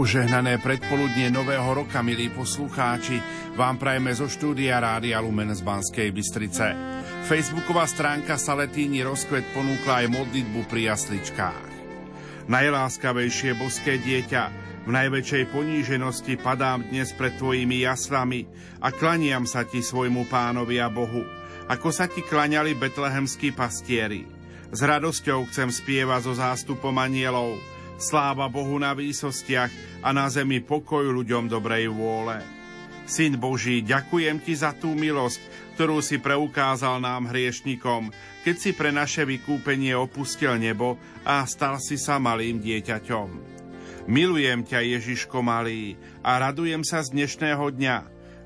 Požehnané predpoludnie Nového roka, milí poslucháči, vám prajeme zo štúdia Rádia Lumen z Banskej Bystrice. Facebooková stránka Saletíni rozkvet ponúkla aj modlitbu pri jasličkách. Najláskavejšie boské dieťa, v najväčšej poníženosti padám dnes pred tvojimi jaslami a klaniam sa ti svojmu pánovi a Bohu, ako sa ti klaňali betlehemskí pastieri. S radosťou chcem spievať so zástupom anielov, Sláva Bohu na výsostiach a na zemi pokoj ľuďom dobrej vôle. Syn Boží, ďakujem ti za tú milosť, ktorú si preukázal nám hriešnikom, keď si pre naše vykúpenie opustil nebo a stal si sa malým dieťaťom. Milujem ťa, Ježiško malý, a radujem sa z dnešného dňa.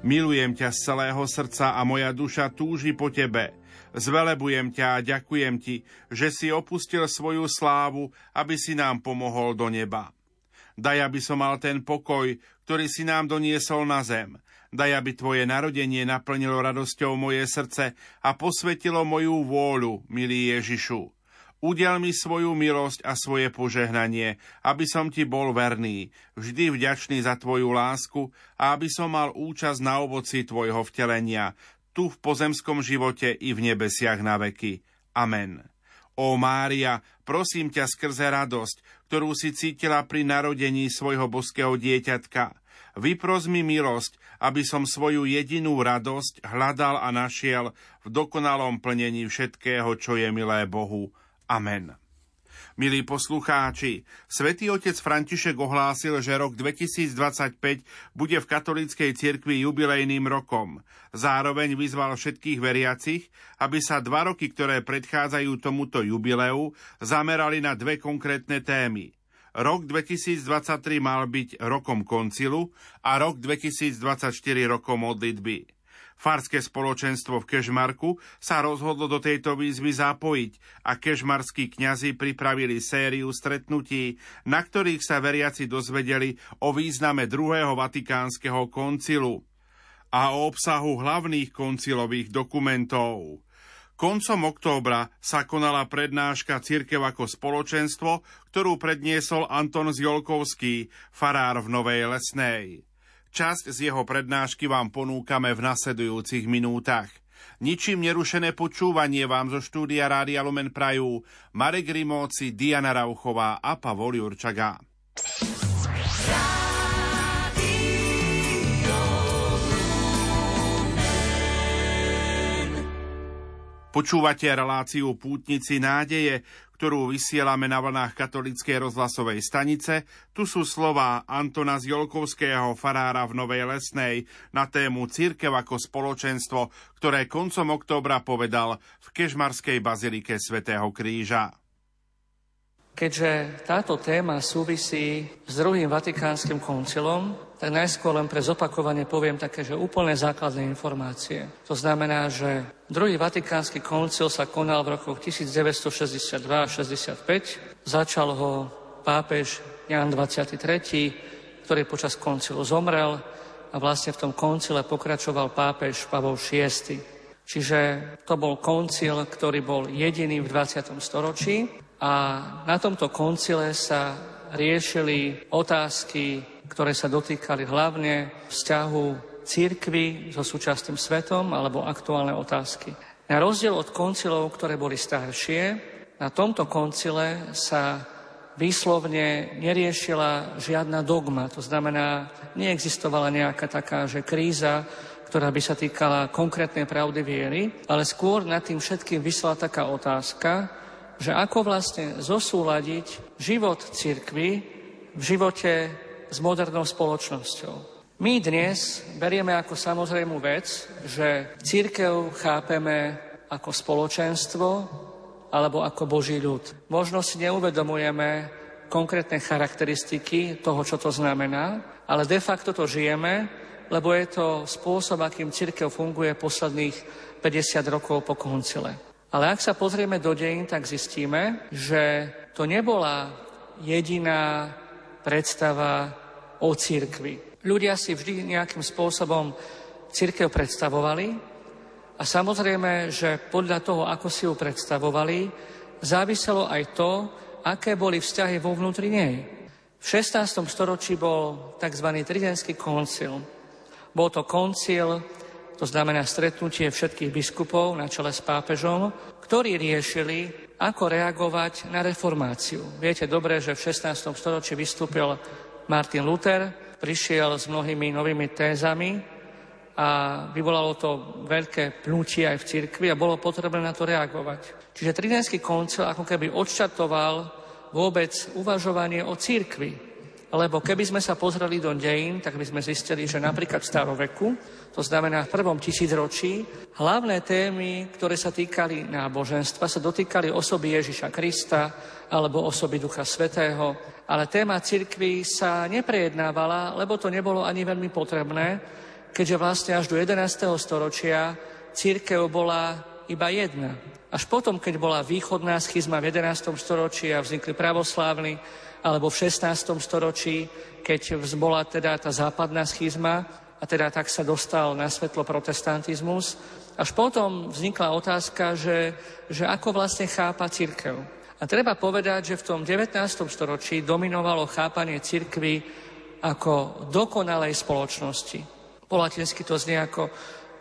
Milujem ťa z celého srdca a moja duša túži po tebe – Zvelebujem ťa a ďakujem ti, že si opustil svoju slávu, aby si nám pomohol do neba. Daj, aby som mal ten pokoj, ktorý si nám doniesol na zem. Daj, aby tvoje narodenie naplnilo radosťou moje srdce a posvetilo moju vôľu, milý Ježišu. Udel mi svoju milosť a svoje požehnanie, aby som ti bol verný, vždy vďačný za tvoju lásku a aby som mal účasť na ovoci tvojho vtelenia, tu v pozemskom živote i v nebesiach na veky. Amen. Ó Mária, prosím ťa skrze radosť, ktorú si cítila pri narodení svojho boského dieťatka. Vypros mi milosť, aby som svoju jedinú radosť hľadal a našiel v dokonalom plnení všetkého, čo je milé Bohu. Amen. Milí poslucháči, svätý otec František ohlásil, že rok 2025 bude v katolíckej cirkvi jubilejným rokom. Zároveň vyzval všetkých veriacich, aby sa dva roky, ktoré predchádzajú tomuto jubileu, zamerali na dve konkrétne témy. Rok 2023 mal byť rokom koncilu a rok 2024 rokom modlitby. Farské spoločenstvo v Kešmarku sa rozhodlo do tejto výzvy zapojiť a kešmarskí kňazi pripravili sériu stretnutí, na ktorých sa veriaci dozvedeli o význame druhého vatikánskeho koncilu a o obsahu hlavných koncilových dokumentov. Koncom októbra sa konala prednáška Cirkev ako spoločenstvo, ktorú predniesol Anton Zjolkovský, farár v Novej Lesnej. Časť z jeho prednášky vám ponúkame v nasledujúcich minútach. Ničím nerušené počúvanie vám zo štúdia Rádia Lumen Prajú Marek Rimóci, Diana Rauchová a Pavol Jurčaga. Počúvate reláciu Pútnici nádeje, ktorú vysielame na vlnách katolíckej rozhlasovej stanice. Tu sú slová Antona Zjolkovského, farára v Novej Lesnej, na tému Církev ako spoločenstvo, ktoré koncom októbra povedal v Kežmarskej bazilike svätého Kríža. Keďže táto téma súvisí s druhým vatikánskym koncilom, tak najskôr len pre zopakovanie poviem také, že úplne základné informácie. To znamená, že druhý vatikánsky koncil sa konal v rokoch 1962 a 65. Začal ho pápež Jan 23., ktorý počas koncilu zomrel a vlastne v tom koncile pokračoval pápež Pavol VI. Čiže to bol koncil, ktorý bol jediný v 20. storočí a na tomto koncile sa riešili otázky, ktoré sa dotýkali hlavne vzťahu církvy so súčasným svetom alebo aktuálne otázky. Na rozdiel od koncilov, ktoré boli staršie, na tomto koncile sa výslovne neriešila žiadna dogma. To znamená, neexistovala nejaká taká, že kríza, ktorá by sa týkala konkrétnej pravdy viery, ale skôr nad tým všetkým vysela taká otázka, že ako vlastne zosúľadiť život cirkvy v živote s modernou spoločnosťou. My dnes berieme ako samozrejmú vec, že církev chápeme ako spoločenstvo alebo ako Boží ľud. Možno si neuvedomujeme konkrétne charakteristiky toho, čo to znamená, ale de facto to žijeme, lebo je to spôsob, akým církev funguje posledných 50 rokov po koncile. Ale ak sa pozrieme do dejín, tak zistíme, že to nebola jediná predstava o cirkvi. Ľudia si vždy nejakým spôsobom církev predstavovali a samozrejme, že podľa toho, ako si ju predstavovali, záviselo aj to, aké boli vzťahy vo vnútri nej. V 16. storočí bol tzv. Tridentský koncil. Bol to koncil, to znamená stretnutie všetkých biskupov na čele s pápežom, ktorí riešili, ako reagovať na reformáciu. Viete dobre, že v 16. storočí vystúpil Martin Luther, prišiel s mnohými novými tézami a vyvolalo to veľké pnutie aj v cirkvi a bolo potrebné na to reagovať. Čiže Tridentský koncil ako keby odštartoval vôbec uvažovanie o cirkvi, lebo keby sme sa pozreli do dejín, tak by sme zistili, že napríklad v staroveku, to znamená v prvom tisícročí, hlavné témy, ktoré sa týkali náboženstva, sa dotýkali osoby Ježiša Krista alebo osoby Ducha Svetého, ale téma cirkvy sa neprejednávala, lebo to nebolo ani veľmi potrebné, keďže vlastne až do 11. storočia církev bola iba jedna. Až potom, keď bola východná schizma v 11. storočí a vznikli pravoslávni, alebo v 16. storočí, keď bola teda tá západná schizma a teda tak sa dostal na svetlo protestantizmus. Až potom vznikla otázka, že, že ako vlastne chápa církev. A treba povedať, že v tom 19. storočí dominovalo chápanie církvy ako dokonalej spoločnosti. Po latinsky to znie ako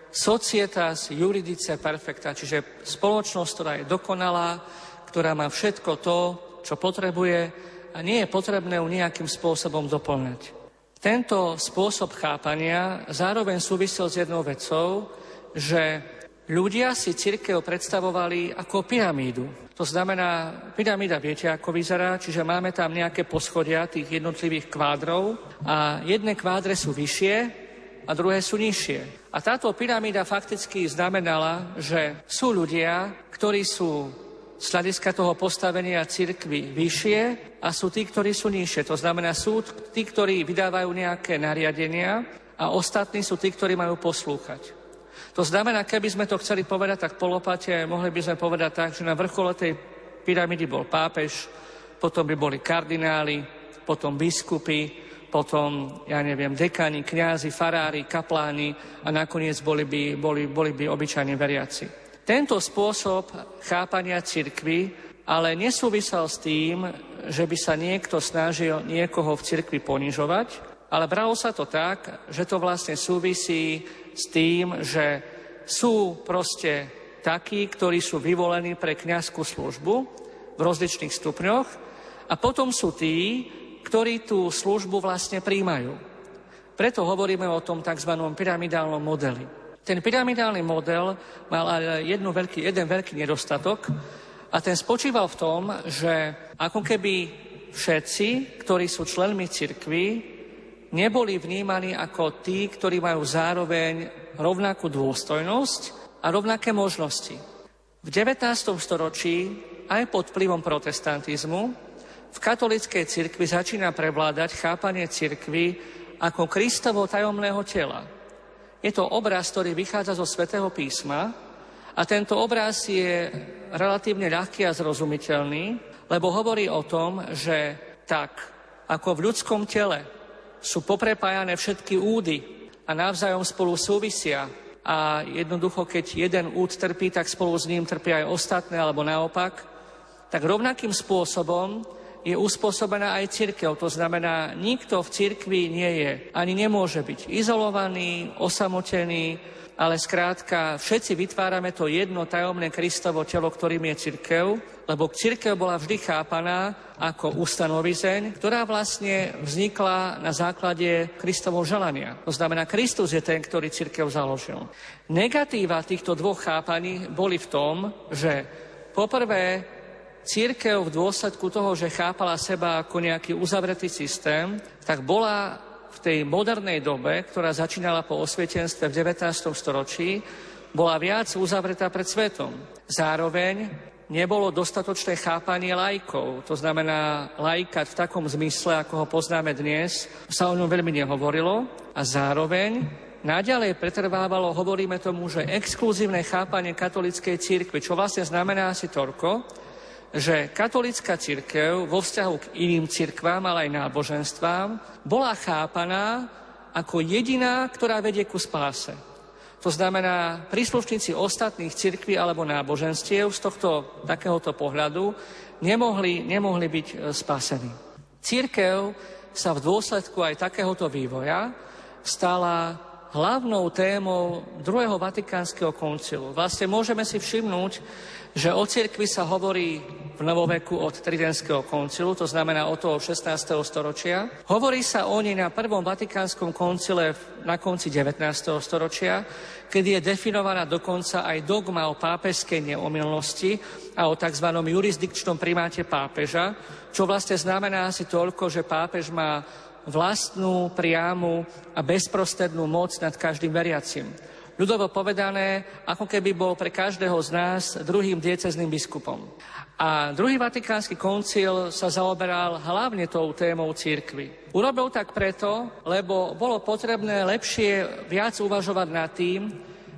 societas juridice perfecta, čiže spoločnosť, ktorá je dokonalá, ktorá má všetko to, čo potrebuje a nie je potrebné ju nejakým spôsobom doplňať. Tento spôsob chápania zároveň súvisel s jednou vecou, že ľudia si církev predstavovali ako pyramídu. To znamená, pyramída viete, ako vyzerá, čiže máme tam nejaké poschodia tých jednotlivých kvádrov a jedné kvádre sú vyššie a druhé sú nižšie. A táto pyramída fakticky znamenala, že sú ľudia, ktorí sú z hľadiska toho postavenia cirkvy vyššie a sú tí, ktorí sú nižšie. To znamená, sú tí, ktorí vydávajú nejaké nariadenia a ostatní sú tí, ktorí majú poslúchať. To znamená, keby sme to chceli povedať tak polopate, mohli by sme povedať tak, že na vrchole tej pyramidy bol pápež, potom by boli kardináli, potom biskupy, potom, ja neviem, dekani, kňazi, farári, kapláni a nakoniec boli by, boli, boli by obyčajní veriaci. Tento spôsob chápania cirkvy ale nesúvisel s tým, že by sa niekto snažil niekoho v cirkvi ponižovať, ale bralo sa to tak, že to vlastne súvisí s tým, že sú proste takí, ktorí sú vyvolení pre kňazskú službu v rozličných stupňoch a potom sú tí, ktorí tú službu vlastne príjmajú. Preto hovoríme o tom tzv. pyramidálnom modeli. Ten pyramidálny model mal ale jednu veľký, jeden veľký nedostatok a ten spočíval v tom, že ako keby všetci, ktorí sú členmi cirkvy, neboli vnímaní ako tí, ktorí majú zároveň rovnakú dôstojnosť a rovnaké možnosti. V 19. storočí aj pod vplyvom protestantizmu v katolickej cirkvi začína prevládať chápanie cirkvy ako Kristovo tajomného tela. Je to obraz, ktorý vychádza zo svätého písma a tento obraz je relatívne ľahký a zrozumiteľný, lebo hovorí o tom, že tak, ako v ľudskom tele sú poprepájané všetky údy a navzájom spolu súvisia. A jednoducho, keď jeden úd trpí, tak spolu s ním trpia aj ostatné, alebo naopak, tak rovnakým spôsobom je uspôsobená aj církev. To znamená, nikto v cirkvi nie je, ani nemôže byť izolovaný, osamotený, ale skrátka všetci vytvárame to jedno tajomné Kristovo telo, ktorým je církev, lebo církev bola vždy chápaná ako ustanovizeň, ktorá vlastne vznikla na základe Kristovho želania. To znamená, Kristus je ten, ktorý církev založil. Negatíva týchto dvoch chápaní boli v tom, že poprvé církev v dôsledku toho, že chápala seba ako nejaký uzavretý systém, tak bola v tej modernej dobe, ktorá začínala po osvietenstve v 19. storočí, bola viac uzavretá pred svetom. Zároveň nebolo dostatočné chápanie lajkov. To znamená, lajkať v takom zmysle, ako ho poznáme dnes, sa o ňom veľmi nehovorilo a zároveň naďalej pretrvávalo, hovoríme tomu, že exkluzívne chápanie katolickej církvy, čo vlastne znamená asi toľko, že katolická církev vo vzťahu k iným církvám, ale aj náboženstvám, bola chápaná ako jediná, ktorá vedie ku spáse. To znamená, príslušníci ostatných cirkví alebo náboženstiev z tohto takéhoto pohľadu nemohli, nemohli byť e, spásení. Církev sa v dôsledku aj takéhoto vývoja stala hlavnou témou druhého vatikánskeho koncilu. Vlastne môžeme si všimnúť, že o cirkvi sa hovorí v novoveku od Tridentského koncilu, to znamená od toho 16. storočia. Hovorí sa o nej na prvom vatikánskom koncile na konci 19. storočia, kedy je definovaná dokonca aj dogma o pápežskej neomilnosti a o tzv. jurisdikčnom primáte pápeža, čo vlastne znamená asi toľko, že pápež má vlastnú, priamu a bezprostrednú moc nad každým veriacim. Ľudovo povedané, ako keby bol pre každého z nás druhým diecezným biskupom. A druhý vatikánsky koncil sa zaoberal hlavne tou témou církvy. Urobil tak preto, lebo bolo potrebné lepšie viac uvažovať nad tým,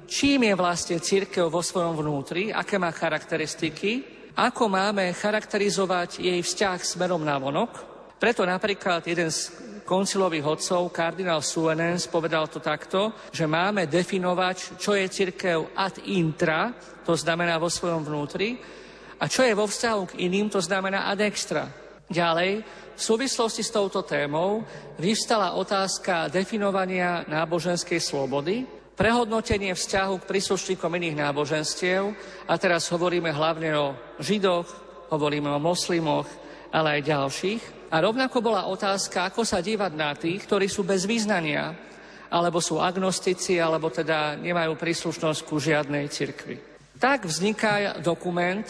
čím je vlastne církev vo svojom vnútri, aké má charakteristiky, ako máme charakterizovať jej vzťah smerom na vonok. Preto napríklad jeden z koncilových hodcov, kardinál Suenens, povedal to takto, že máme definovať, čo je cirkev ad intra, to znamená vo svojom vnútri, a čo je vo vzťahu k iným, to znamená ad extra. Ďalej, v súvislosti s touto témou vyvstala otázka definovania náboženskej slobody, prehodnotenie vzťahu k príslušníkom iných náboženstiev, a teraz hovoríme hlavne o židoch, hovoríme o moslimoch, ale aj ďalších. A rovnako bola otázka, ako sa dívať na tých, ktorí sú bez význania, alebo sú agnostici, alebo teda nemajú príslušnosť ku žiadnej cirkvi. Tak vzniká dokument,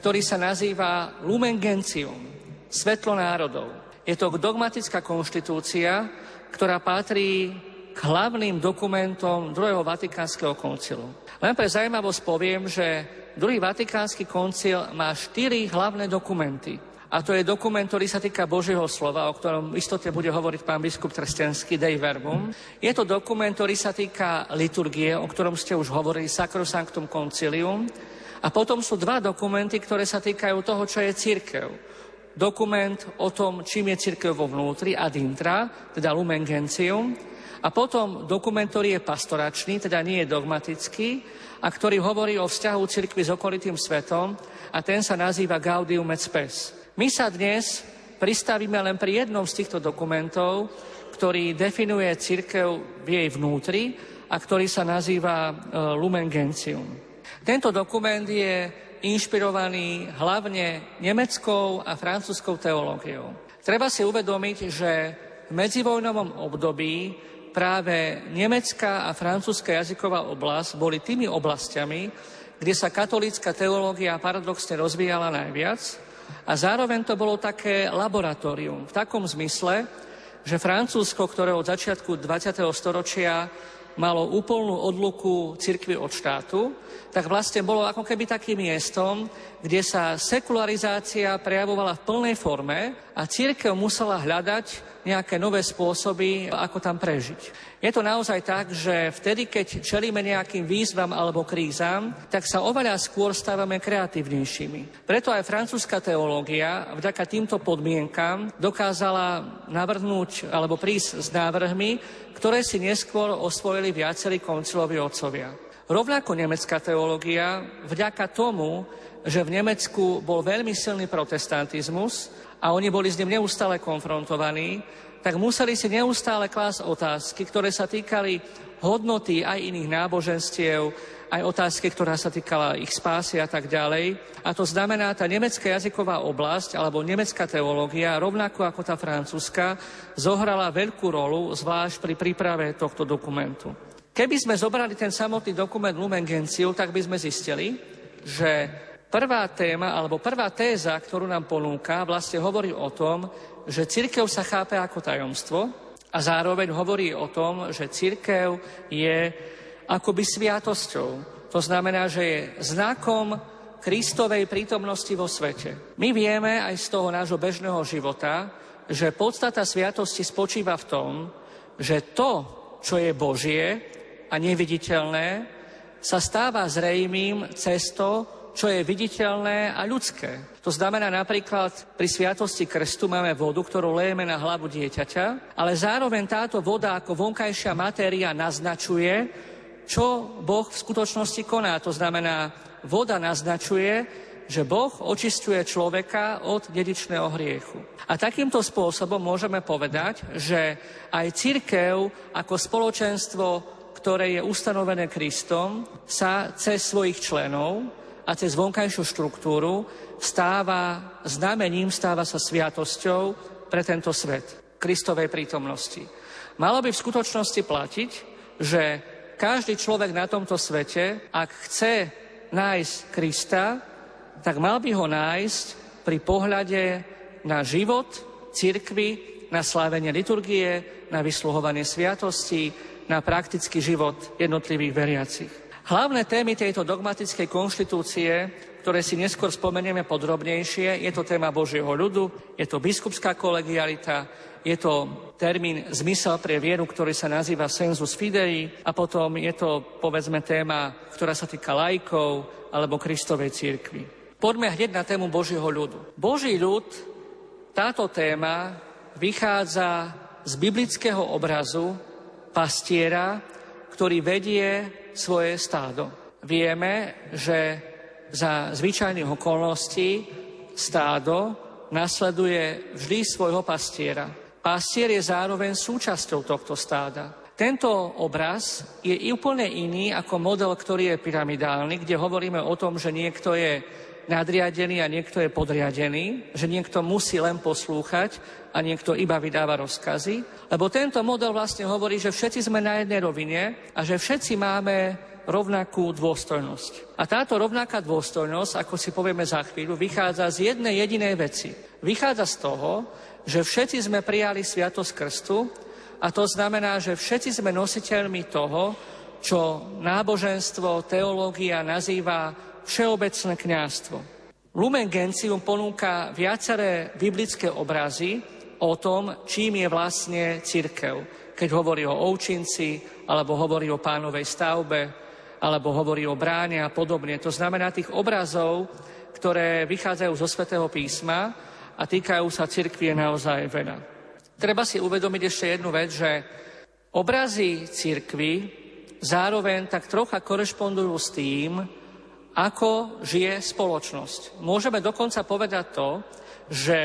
ktorý sa nazýva Lumen Gentium, Svetlo národov. Je to dogmatická konštitúcia, ktorá patrí k hlavným dokumentom druhého Vatikánskeho koncilu. Len pre zaujímavosť poviem, že druhý Vatikánsky koncil má štyri hlavné dokumenty. A to je dokument, ktorý sa týka Božieho slova, o ktorom istote bude hovoriť pán biskup Trstenský, Dei Verbum. Je to dokument, ktorý sa týka liturgie, o ktorom ste už hovorili, Sacrosanctum Concilium. A potom sú dva dokumenty, ktoré sa týkajú toho, čo je církev. Dokument o tom, čím je církev vo vnútri, ad intra, teda Lumen Gentium. A potom dokument, ktorý je pastoračný, teda nie je dogmatický, a ktorý hovorí o vzťahu cirkvi s okolitým svetom, a ten sa nazýva Gaudium et Spes. My sa dnes pristavíme len pri jednom z týchto dokumentov, ktorý definuje církev v jej vnútri a ktorý sa nazýva e, Lumen Gentium. Tento dokument je inšpirovaný hlavne nemeckou a francúzskou teológiou. Treba si uvedomiť, že v medzivojnovom období práve nemecká a francúzska jazyková oblasť boli tými oblastiami, kde sa katolícka teológia paradoxne rozvíjala najviac a zároveň to bolo také laboratórium v takom zmysle, že Francúzsko, ktoré od začiatku 20. storočia malo úplnú odluku cirkvy od štátu, tak vlastne bolo ako keby takým miestom, kde sa sekularizácia prejavovala v plnej forme a církev musela hľadať nejaké nové spôsoby, ako tam prežiť. Je to naozaj tak, že vtedy, keď čelíme nejakým výzvam alebo krízam, tak sa oveľa skôr stávame kreatívnejšími. Preto aj francúzska teológia vďaka týmto podmienkam dokázala navrhnúť alebo prísť s návrhmi, ktoré si neskôr osvojili viacerí konciloví otcovia. Rovnako nemecká teológia, vďaka tomu, že v Nemecku bol veľmi silný protestantizmus a oni boli s ním neustále konfrontovaní, tak museli si neustále klásť otázky, ktoré sa týkali hodnoty aj iných náboženstiev, aj otázky, ktorá sa týkala ich spásy a tak ďalej. A to znamená, tá nemecká jazyková oblasť alebo nemecká teológia, rovnako ako tá francúzska, zohrala veľkú rolu, zvlášť pri príprave tohto dokumentu. Keby sme zobrali ten samotný dokument Lumen Gentium, tak by sme zistili, že prvá téma alebo prvá téza, ktorú nám ponúka, vlastne hovorí o tom, že církev sa chápe ako tajomstvo a zároveň hovorí o tom, že církev je akoby sviatosťou. To znamená, že je znakom Kristovej prítomnosti vo svete. My vieme aj z toho nášho bežného života, že podstata sviatosti spočíva v tom, že to, čo je Božie, a neviditeľné, sa stáva zrejmým cez to, čo je viditeľné a ľudské. To znamená napríklad pri sviatosti krstu máme vodu, ktorú lejeme na hlavu dieťaťa, ale zároveň táto voda ako vonkajšia matéria naznačuje, čo Boh v skutočnosti koná. To znamená, voda naznačuje, že Boh očistuje človeka od dedičného hriechu. A takýmto spôsobom môžeme povedať, že aj církev ako spoločenstvo, ktoré je ustanovené Kristom, sa cez svojich členov a cez vonkajšiu štruktúru stáva znamením, stáva sa sviatosťou pre tento svet, Kristovej prítomnosti. Malo by v skutočnosti platiť, že každý človek na tomto svete, ak chce nájsť Krista, tak mal by ho nájsť pri pohľade na život cirkvy, na slávenie liturgie, na vysluhovanie sviatostí, na praktický život jednotlivých veriacich. Hlavné témy tejto dogmatickej konštitúcie, ktoré si neskôr spomenieme podrobnejšie, je to téma Božieho ľudu, je to biskupská kolegialita, je to termín zmysel pre vieru, ktorý sa nazýva sensus fidei a potom je to, povedzme, téma, ktorá sa týka lajkov alebo Kristovej církvy. Poďme hneď na tému Božieho ľudu. Boží ľud, táto téma vychádza z biblického obrazu pastiera, ktorý vedie svoje stádo. Vieme, že za zvyčajných okolností stádo nasleduje vždy svojho pastiera. Pastier je zároveň súčasťou tohto stáda. Tento obraz je úplne iný ako model, ktorý je pyramidálny, kde hovoríme o tom, že niekto je nadriadený a niekto je podriadený, že niekto musí len poslúchať a niekto iba vydáva rozkazy. Lebo tento model vlastne hovorí, že všetci sme na jednej rovine a že všetci máme rovnakú dôstojnosť. A táto rovnaká dôstojnosť, ako si povieme za chvíľu, vychádza z jednej jedinej veci. Vychádza z toho, že všetci sme prijali sviatosť krstu a to znamená, že všetci sme nositeľmi toho, čo náboženstvo, teológia nazýva všeobecné kňazstvo. Lumen Gentium ponúka viaceré biblické obrazy o tom, čím je vlastne církev. Keď hovorí o ovčinci, alebo hovorí o pánovej stavbe, alebo hovorí o bráne a podobne. To znamená tých obrazov, ktoré vychádzajú zo svätého písma a týkajú sa cirkvi je naozaj veľa. Treba si uvedomiť ešte jednu vec, že obrazy cirkvy zároveň tak trocha korešpondujú s tým, ako žije spoločnosť. Môžeme dokonca povedať to, že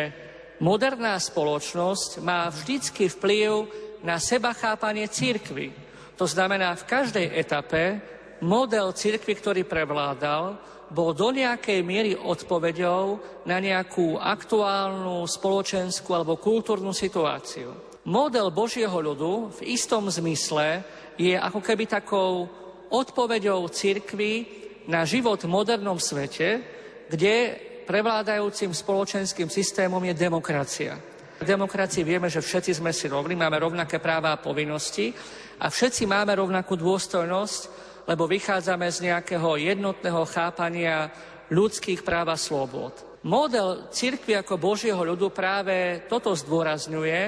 moderná spoločnosť má vždycky vplyv na seba chápanie církvy. To znamená, v každej etape model církvy, ktorý prevládal, bol do nejakej miery odpovedou na nejakú aktuálnu spoločenskú alebo kultúrnu situáciu. Model Božieho ľudu v istom zmysle je ako keby takou odpovedou církvy na život v modernom svete, kde prevládajúcim spoločenským systémom je demokracia. V demokracii vieme, že všetci sme si rovní, máme rovnaké práva a povinnosti a všetci máme rovnakú dôstojnosť, lebo vychádzame z nejakého jednotného chápania ľudských práv a slobod. Model cirkvi ako Božieho ľudu práve toto zdôrazňuje,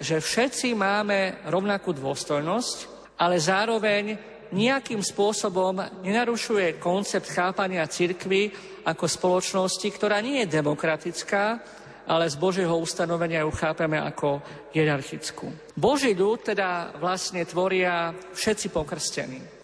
že všetci máme rovnakú dôstojnosť, ale zároveň nejakým spôsobom nenarušuje koncept chápania cirkvy ako spoločnosti, ktorá nie je demokratická, ale z Božieho ustanovenia ju chápeme ako hierarchickú. Boží ľud teda vlastne tvoria všetci pokrstení.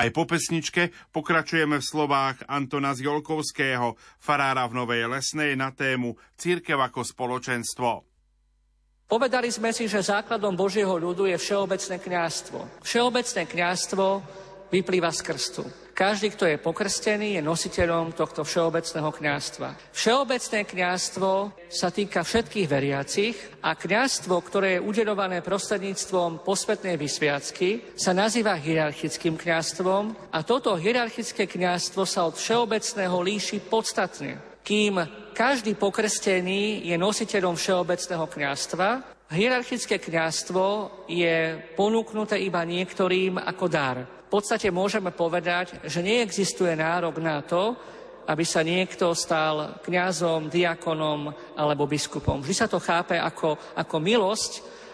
Aj po pesničke pokračujeme v slovách Antona Zjolkovského, farára v Novej Lesnej na tému Církev ako spoločenstvo. Povedali sme si, že základom Božieho ľudu je všeobecné kňazstvo. Všeobecné kňazstvo vyplýva z krstu. Každý, kto je pokrstený, je nositeľom tohto všeobecného kňastva. Všeobecné kňastvo sa týka všetkých veriacich a kňastvo, ktoré je udelované prostredníctvom posvetnej vysviacky, sa nazýva hierarchickým kňastvom a toto hierarchické kňastvo sa od všeobecného líši podstatne. Kým každý pokrstený je nositeľom všeobecného kňastva, hierarchické kňastvo je ponúknuté iba niektorým ako dar podstate môžeme povedať, že neexistuje nárok na to, aby sa niekto stal kňazom, diakonom alebo biskupom. Vždy sa to chápe ako, ako milosť,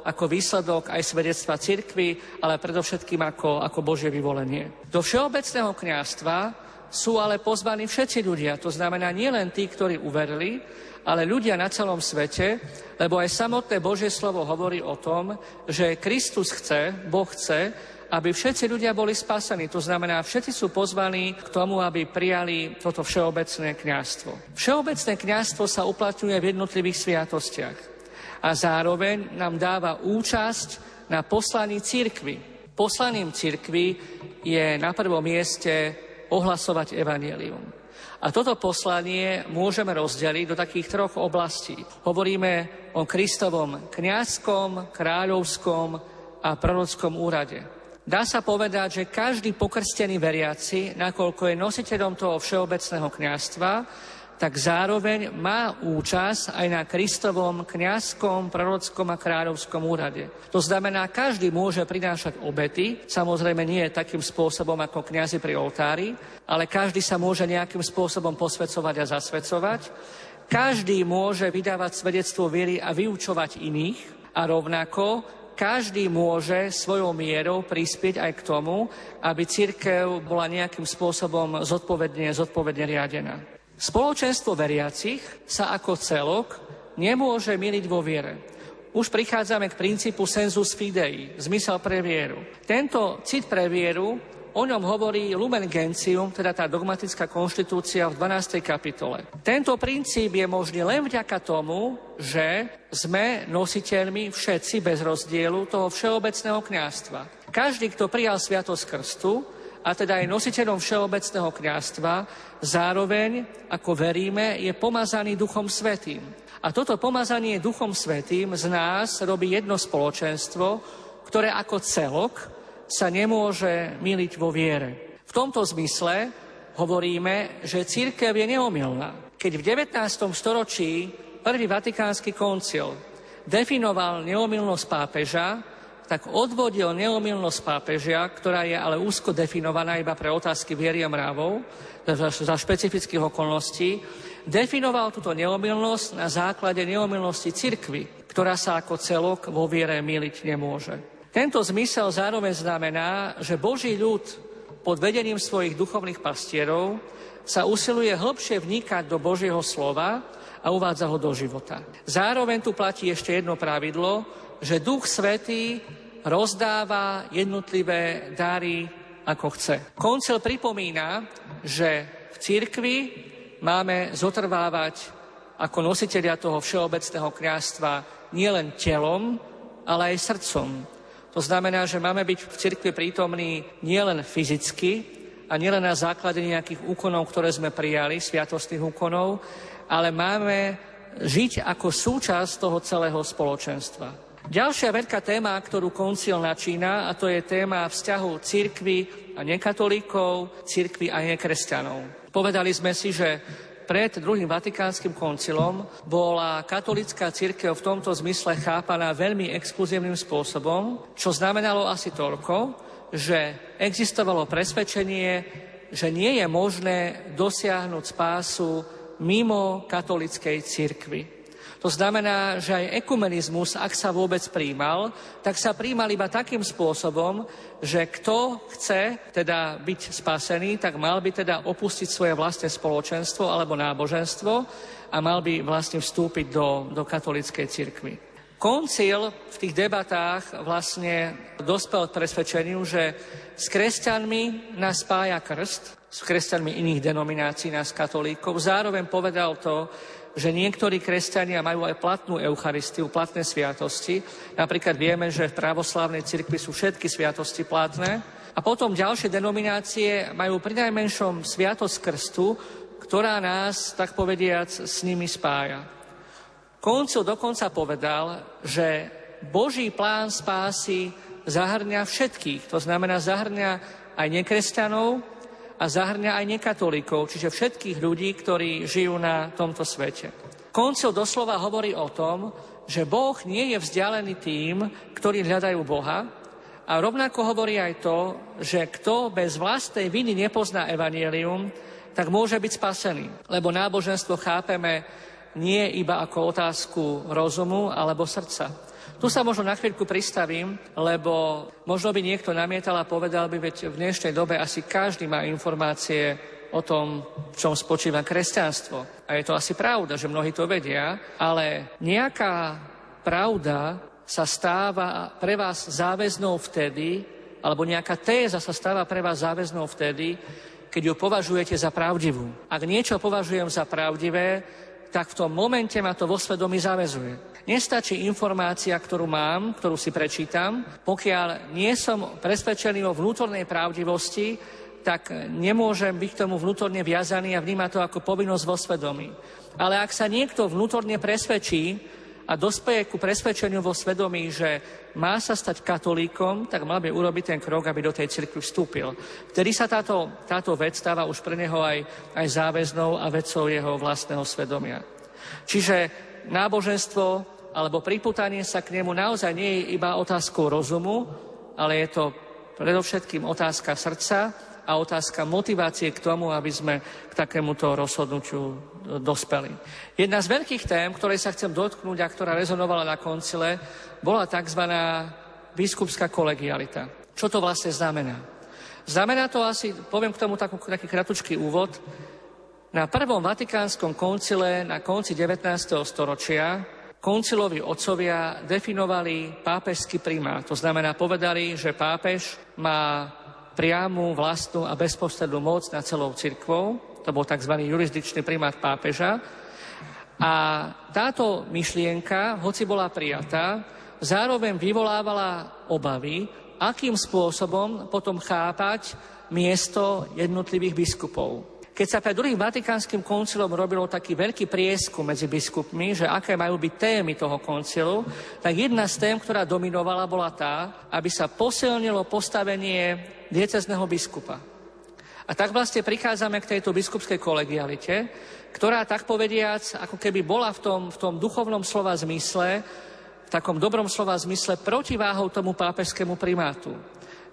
ako výsledok aj svedectva cirkvy, ale predovšetkým ako, ako Božie vyvolenie. Do všeobecného kňazstva sú ale pozvaní všetci ľudia, to znamená nielen tí, ktorí uverili, ale ľudia na celom svete, lebo aj samotné Božie slovo hovorí o tom, že Kristus chce, Boh chce, aby všetci ľudia boli spasení. To znamená, všetci sú pozvaní k tomu, aby prijali toto všeobecné kňazstvo. Všeobecné kňazstvo sa uplatňuje v jednotlivých sviatostiach a zároveň nám dáva účasť na poslaní cirkvy. Poslaním cirkvy je na prvom mieste ohlasovať evanelium. A toto poslanie môžeme rozdeliť do takých troch oblastí. Hovoríme o Kristovom kňazskom, kráľovskom a prorockom úrade. Dá sa povedať, že každý pokrstený veriaci, nakoľko je nositeľom toho všeobecného kňastva, tak zároveň má účasť aj na Kristovom kňazskom, prorockom a kráľovskom úrade. To znamená, každý môže prinášať obety, samozrejme nie takým spôsobom ako kňazi pri oltári, ale každý sa môže nejakým spôsobom posvedcovať a zasvedcovať. Každý môže vydávať svedectvo viery a vyučovať iných a rovnako každý môže svojou mierou prispieť aj k tomu, aby církev bola nejakým spôsobom zodpovedne, zodpovedne riadená. Spoločenstvo veriacich sa ako celok nemôže miliť vo viere. Už prichádzame k princípu sensus fidei, zmysel pre vieru. Tento cit pre vieru O ňom hovorí Lumen Gentium, teda tá dogmatická konštitúcia v 12. kapitole. Tento princíp je možný len vďaka tomu, že sme nositeľmi všetci bez rozdielu toho všeobecného kňastva. Každý, kto prijal sviatosť krstu, a teda je nositeľom všeobecného kňastva, zároveň, ako veríme, je pomazaný Duchom Svetým. A toto pomazanie Duchom Svetým z nás robí jedno spoločenstvo, ktoré ako celok sa nemôže miliť vo viere. V tomto zmysle hovoríme, že církev je neomilná. Keď v 19. storočí prvý vatikánsky koncil definoval neomilnosť pápeža, tak odvodil neomilnosť pápežia, ktorá je ale úzko definovaná iba pre otázky viery a mravov, za špecifických okolností, definoval túto neomilnosť na základe neomilnosti cirkvy, ktorá sa ako celok vo viere miliť nemôže. Tento zmysel zároveň znamená, že Boží ľud pod vedením svojich duchovných pastierov sa usiluje hlbšie vnikať do Božieho slova a uvádza ho do života. Zároveň tu platí ešte jedno pravidlo, že Duch Svetý rozdáva jednotlivé dary, ako chce. Koncil pripomína, že v cirkvi máme zotrvávať ako nositeľia toho všeobecného kniazstva nielen telom, ale aj srdcom, to znamená, že máme byť v cirkvi prítomní nielen fyzicky a nielen na základe nejakých úkonov, ktoré sme prijali, sviatostných úkonov, ale máme žiť ako súčasť toho celého spoločenstva. Ďalšia veľká téma, ktorú koncil načína, a to je téma vzťahu cirkvy a nekatolíkov, cirkvy a nekresťanov. Povedali sme si, že pred druhým vatikánskym koncilom bola katolická církev v tomto zmysle chápaná veľmi exkluzívnym spôsobom, čo znamenalo asi toľko, že existovalo presvedčenie, že nie je možné dosiahnuť spásu mimo katolickej cirkvi. To znamená, že aj ekumenizmus, ak sa vôbec príjmal, tak sa príjmal iba takým spôsobom, že kto chce teda byť spasený, tak mal by teda opustiť svoje vlastné spoločenstvo alebo náboženstvo a mal by vlastne vstúpiť do, do katolíckej cirkvi. Koncil v tých debatách vlastne dospel k presvedčeniu, že s kresťanmi nás spája krst, s kresťanmi iných denominácií nás katolíkov. Zároveň povedal to, že niektorí kresťania majú aj platnú Eucharistiu, platné sviatosti. Napríklad vieme, že v pravoslávnej cirkvi sú všetky sviatosti platné. A potom ďalšie denominácie majú pri najmenšom sviatosť krstu, ktorá nás, tak povediac, s nimi spája. Koncil dokonca povedal, že Boží plán spásy zahrňa všetkých. To znamená, zahrňa aj nekresťanov a zahrňa aj nekatolíkov, čiže všetkých ľudí, ktorí žijú na tomto svete. Koncil doslova hovorí o tom, že Boh nie je vzdialený tým, ktorí hľadajú Boha, a rovnako hovorí aj to, že kto bez vlastnej viny nepozná evanielium, tak môže byť spasený. Lebo náboženstvo chápeme nie iba ako otázku rozumu alebo srdca. Tu sa možno na chvíľku pristavím, lebo možno by niekto namietal a povedal by, veď v dnešnej dobe asi každý má informácie o tom, v čom spočíva kresťanstvo. A je to asi pravda, že mnohí to vedia, ale nejaká pravda sa stáva pre vás záväznou vtedy, alebo nejaká téza sa stáva pre vás záväznou vtedy, keď ju považujete za pravdivú. Ak niečo považujem za pravdivé, tak v tom momente ma to vo svedomí zavezuje. Nestačí informácia, ktorú mám, ktorú si prečítam, pokiaľ nie som presvedčený o vnútornej pravdivosti, tak nemôžem byť k tomu vnútorne viazaný a vnímať to ako povinnosť vo svedomí. Ale ak sa niekto vnútorne presvedčí a dospeje ku presvedčeniu vo svedomí, že má sa stať katolíkom, tak mal by urobiť ten krok, aby do tej cirkvi vstúpil. Vtedy sa táto, táto vec stáva už pre neho aj, aj záväznou a vecou jeho vlastného svedomia. Čiže náboženstvo alebo priputanie sa k nemu naozaj nie je iba otázkou rozumu, ale je to predovšetkým otázka srdca a otázka motivácie k tomu, aby sme k takémuto rozhodnutiu dospeli. Jedna z veľkých tém, ktorej sa chcem dotknúť a ktorá rezonovala na koncile, bola tzv. biskupská kolegialita. Čo to vlastne znamená? Znamená to asi, poviem k tomu takú, taký kratučký úvod, na prvom vatikánskom koncile na konci 19. storočia koncilovi otcovia definovali pápežský primát. To znamená, povedali, že pápež má priamu, vlastnú a bezprostrednú moc nad celou cirkvou. To bol tzv. jurisdikčný primát pápeža. A táto myšlienka, hoci bola prijatá, zároveň vyvolávala obavy, akým spôsobom potom chápať miesto jednotlivých biskupov. Keď sa pred druhým vatikánskym koncilom robilo taký veľký prieskum medzi biskupmi, že aké majú byť témy toho koncilu, tak jedna z tém, ktorá dominovala, bola tá, aby sa posilnilo postavenie diecezneho biskupa. A tak vlastne prichádzame k tejto biskupskej kolegialite, ktorá tak povediac, ako keby bola v tom, v tom duchovnom slova zmysle, v takom dobrom slova zmysle protiváhou tomu pápežskému primátu.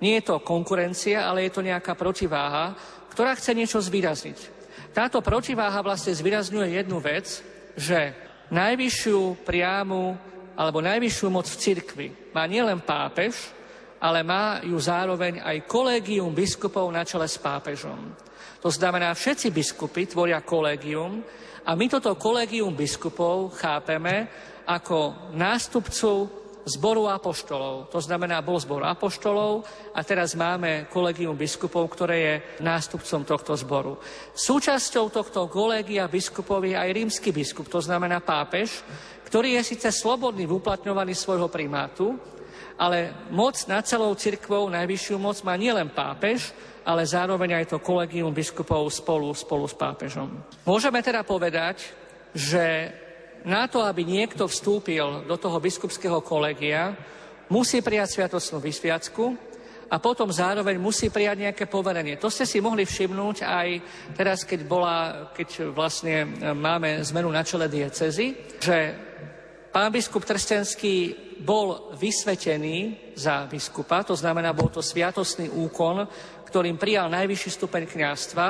Nie je to konkurencia, ale je to nejaká protiváha, ktorá chce niečo zvýrazniť. Táto protiváha vlastne zvýrazňuje jednu vec, že najvyššiu priamu alebo najvyššiu moc v cirkvi má nielen pápež, ale má ju zároveň aj kolégium biskupov na čele s pápežom. To znamená, všetci biskupy tvoria kolégium a my toto kolégium biskupov chápeme ako nástupcu zboru apoštolov. To znamená, bol zbor apoštolov a teraz máme kolegium biskupov, ktoré je nástupcom tohto zboru. Súčasťou tohto kolegia biskupov je aj rímsky biskup, to znamená pápež, ktorý je síce slobodný v uplatňovaní svojho primátu, ale moc nad celou cirkvou, najvyššiu moc má nielen pápež, ale zároveň aj to kolegium biskupov spolu, spolu s pápežom. Môžeme teda povedať, že na to, aby niekto vstúpil do toho biskupského kolegia, musí prijať sviatostnú vysviacku a potom zároveň musí prijať nejaké poverenie. To ste si mohli všimnúť aj teraz, keď, bola, keď vlastne máme zmenu na čele diecezy, že pán biskup Trstenský bol vysvetený za biskupa, to znamená, bol to sviatostný úkon, ktorým prijal najvyšší stupeň kniastva,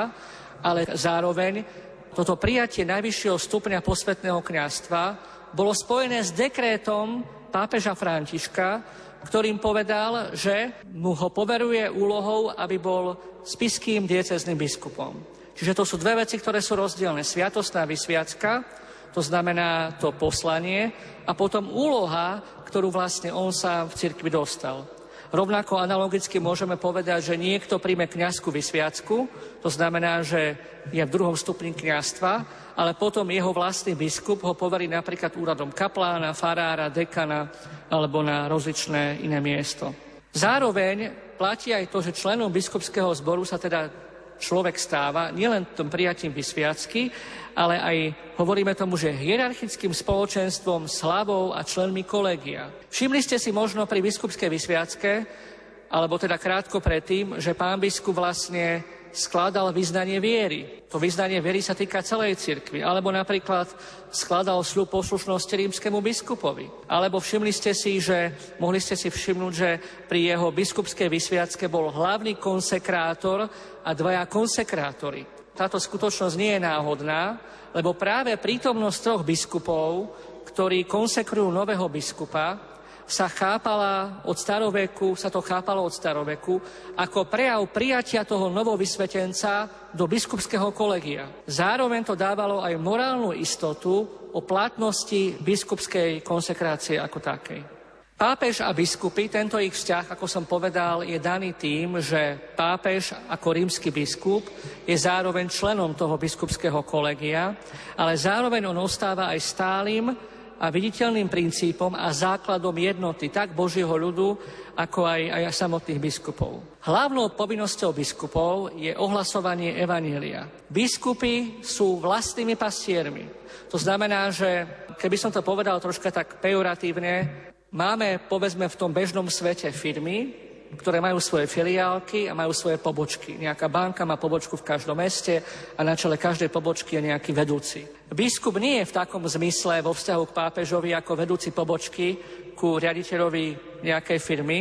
ale zároveň toto prijatie najvyššieho stupňa posvetného kniastva bolo spojené s dekrétom pápeža Františka, ktorým povedal, že mu ho poveruje úlohou, aby bol spiským diecezným biskupom. Čiže to sú dve veci, ktoré sú rozdielne. Sviatostná vysviacka, to znamená to poslanie, a potom úloha, ktorú vlastne on sám v cirkvi dostal. Rovnako analogicky môžeme povedať, že niekto príjme kňazskú vysviacku, to znamená, že je v druhom stupni kňastva, ale potom jeho vlastný biskup ho poverí napríklad úradom kaplána, farára, dekana alebo na rozličné iné miesto. Zároveň platí aj to, že členom biskupského zboru sa teda človek stáva nielen tom prijatím vysviacky, ale aj hovoríme tomu, že hierarchickým spoločenstvom, slavou a členmi kolegia. Všimli ste si možno pri biskupskej vysviacke, alebo teda krátko predtým, že pán biskup vlastne skladal vyznanie viery. To vyznanie viery sa týka celej cirkvi. Alebo napríklad skladal sľub poslušnosti rímskemu biskupovi. Alebo všimli ste si, že mohli ste si všimnúť, že pri jeho biskupskej vysviacke bol hlavný konsekrátor a dvaja konsekrátori táto skutočnosť nie je náhodná, lebo práve prítomnosť troch biskupov, ktorí konsekrujú nového biskupa, sa chápala od staroveku, sa to chápalo od staroveku, ako prejav prijatia toho novovysvetenca do biskupského kolegia. Zároveň to dávalo aj morálnu istotu o platnosti biskupskej konsekrácie ako takej. Pápež a biskupy, tento ich vzťah, ako som povedal, je daný tým, že pápež ako rímsky biskup je zároveň členom toho biskupského kolegia, ale zároveň on ostáva aj stálym a viditeľným princípom a základom jednoty tak Božieho ľudu, ako aj, aj samotných biskupov. Hlavnou povinnosťou biskupov je ohlasovanie Evanília. Biskupy sú vlastnými pastiermi. To znamená, že keby som to povedal troška tak pejoratívne, Máme, povedzme, v tom bežnom svete firmy, ktoré majú svoje filiálky a majú svoje pobočky. Nejaká banka má pobočku v každom meste a na čele každej pobočky je nejaký vedúci. Biskup nie je v takom zmysle vo vzťahu k pápežovi ako vedúci pobočky ku riaditeľovi nejakej firmy,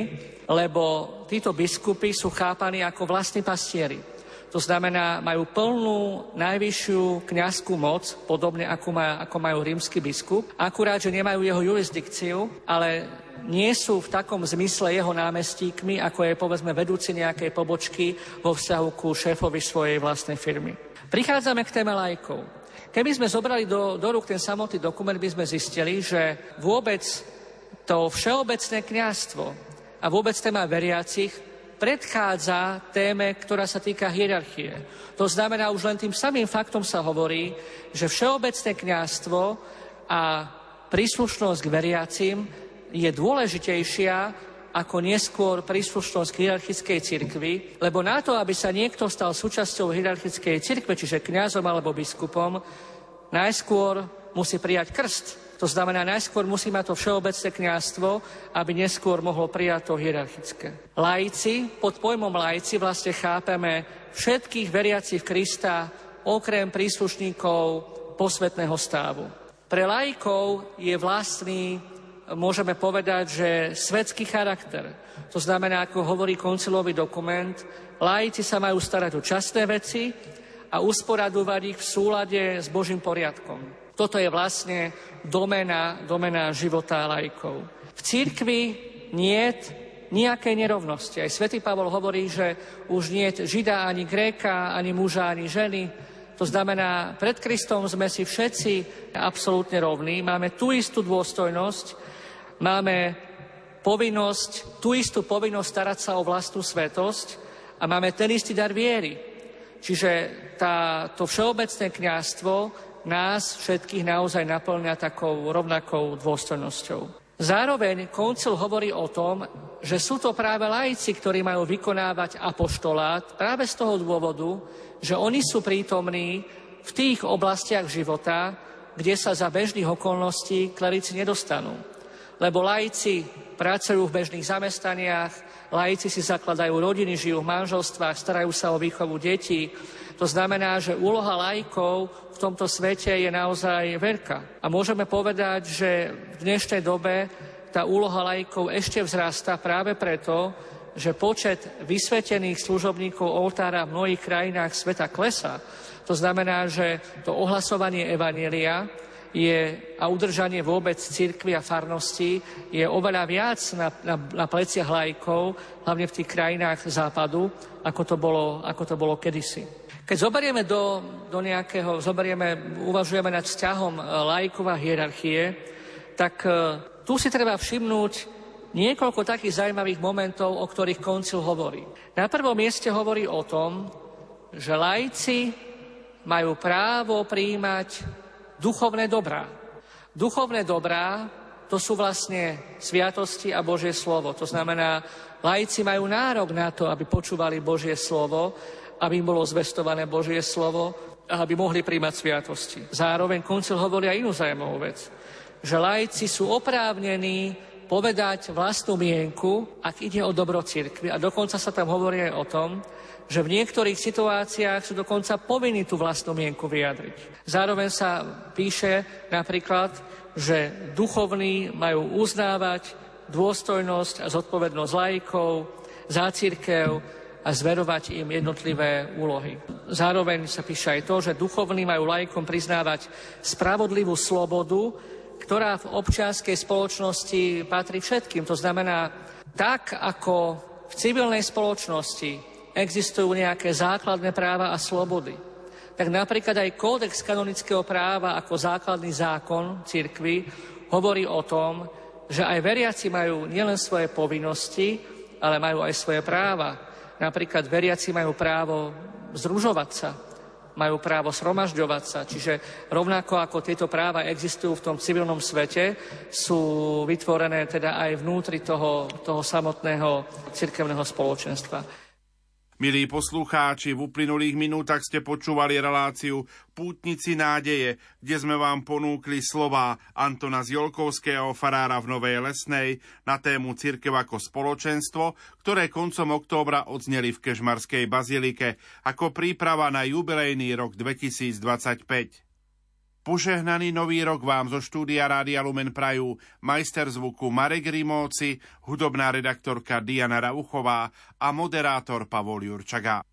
lebo títo biskupy sú chápaní ako vlastní pastieri. To znamená, majú plnú najvyššiu kňazskú moc, podobne ako, má, ako majú rímsky biskup, akurát, že nemajú jeho jurisdikciu, ale nie sú v takom zmysle jeho námestíkmi, ako je povedzme vedúci nejakej pobočky vo vzťahu ku šéfovi svojej vlastnej firmy. Prichádzame k téme lajkov. Keby sme zobrali do, do rúk ten samotný dokument, by sme zistili, že vôbec to všeobecné kniazstvo a vôbec téma veriacich predchádza téme, ktorá sa týka hierarchie. To znamená, už len tým samým faktom sa hovorí, že všeobecné kňazstvo a príslušnosť k veriacim je dôležitejšia ako neskôr príslušnosť k hierarchickej cirkvi, lebo na to, aby sa niekto stal súčasťou hierarchickej cirkve, čiže kňazom alebo biskupom, najskôr musí prijať krst. To znamená, najskôr musí mať to všeobecné kniazstvo, aby neskôr mohlo prijať to hierarchické. Lajci, pod pojmom lajci vlastne chápeme všetkých veriacich Krista, okrem príslušníkov posvetného stávu. Pre lajkov je vlastný, môžeme povedať, že svetský charakter. To znamená, ako hovorí koncilový dokument, lajci sa majú starať o časté veci a usporadovať ich v súlade s Božím poriadkom. Toto je vlastne domena, domena života lajkov. V církvi nie nejakej nerovnosti. Aj svätý Pavol hovorí, že už nie žida ani gréka, ani muža, ani ženy. To znamená, pred Kristom sme si všetci absolútne rovní, máme tú istú dôstojnosť, máme povinnosť, tú istú povinnosť starať sa o vlastnú svetosť a máme ten istý dar viery. Čiže tá, to všeobecné kniazstvo nás všetkých naozaj naplňa takou rovnakou dôstojnosťou. Zároveň koncil hovorí o tom, že sú to práve laici, ktorí majú vykonávať apoštolát práve z toho dôvodu, že oni sú prítomní v tých oblastiach života, kde sa za bežných okolností klerici nedostanú. Lebo laici pracujú v bežných zamestaniach, laici si zakladajú rodiny, žijú v manželstvách, starajú sa o výchovu detí, to znamená, že úloha lajkov v tomto svete je naozaj veľká. A môžeme povedať, že v dnešnej dobe tá úloha lajkov ešte vzrasta práve preto, že počet vysvetených služobníkov oltára v mnohých krajinách sveta klesa. To znamená, že to ohlasovanie Evanielia je, a udržanie vôbec cirkvi a farnosti je oveľa viac na, na, na pleciach lajkov, hlavne v tých krajinách západu, ako to bolo, ako to bolo kedysi. Keď zoberieme do, do nejakého, zoberieme, uvažujeme nad vzťahom e, lajkov a hierarchie, tak e, tu si treba všimnúť niekoľko takých zaujímavých momentov, o ktorých koncil hovorí. Na prvom mieste hovorí o tom, že lajci majú právo príjmať duchovné dobrá. Duchovné dobrá to sú vlastne sviatosti a Božie slovo. To znamená, laici majú nárok na to, aby počúvali Božie slovo, aby im bolo zvestované Božie slovo a aby mohli príjmať sviatosti. Zároveň koncil hovorí aj inú zaujímavú vec, že laici sú oprávnení povedať vlastnú mienku, ak ide o dobro cirkvi. A dokonca sa tam hovorí aj o tom, že v niektorých situáciách sú dokonca povinní tú vlastnú mienku vyjadriť. Zároveň sa píše napríklad, že duchovní majú uznávať dôstojnosť a zodpovednosť lajkov za církev a zverovať im jednotlivé úlohy. Zároveň sa píše aj to, že duchovní majú lajkom priznávať spravodlivú slobodu, ktorá v občianskej spoločnosti patrí všetkým. To znamená, tak ako v civilnej spoločnosti existujú nejaké základné práva a slobody. Tak napríklad aj kódex kanonického práva ako základný zákon cirkvy hovorí o tom, že aj veriaci majú nielen svoje povinnosti, ale majú aj svoje práva. Napríklad veriaci majú právo združovať sa, majú právo sromažďovať sa. Čiže rovnako ako tieto práva existujú v tom civilnom svete, sú vytvorené teda aj vnútri toho, toho samotného cirkevného spoločenstva. Milí poslucháči, v uplynulých minútach ste počúvali reláciu Pútnici nádeje, kde sme vám ponúkli slová Antona Zjolkovského farára v Novej Lesnej na tému Cirkev ako spoločenstvo, ktoré koncom októbra odzneli v Kežmarskej bazilike ako príprava na jubilejný rok 2025. Požehnaný nový rok vám zo štúdia Rádia Lumen Prajú majster zvuku Marek Rimóci, hudobná redaktorka Diana Rauchová a moderátor Pavol Jurčaga.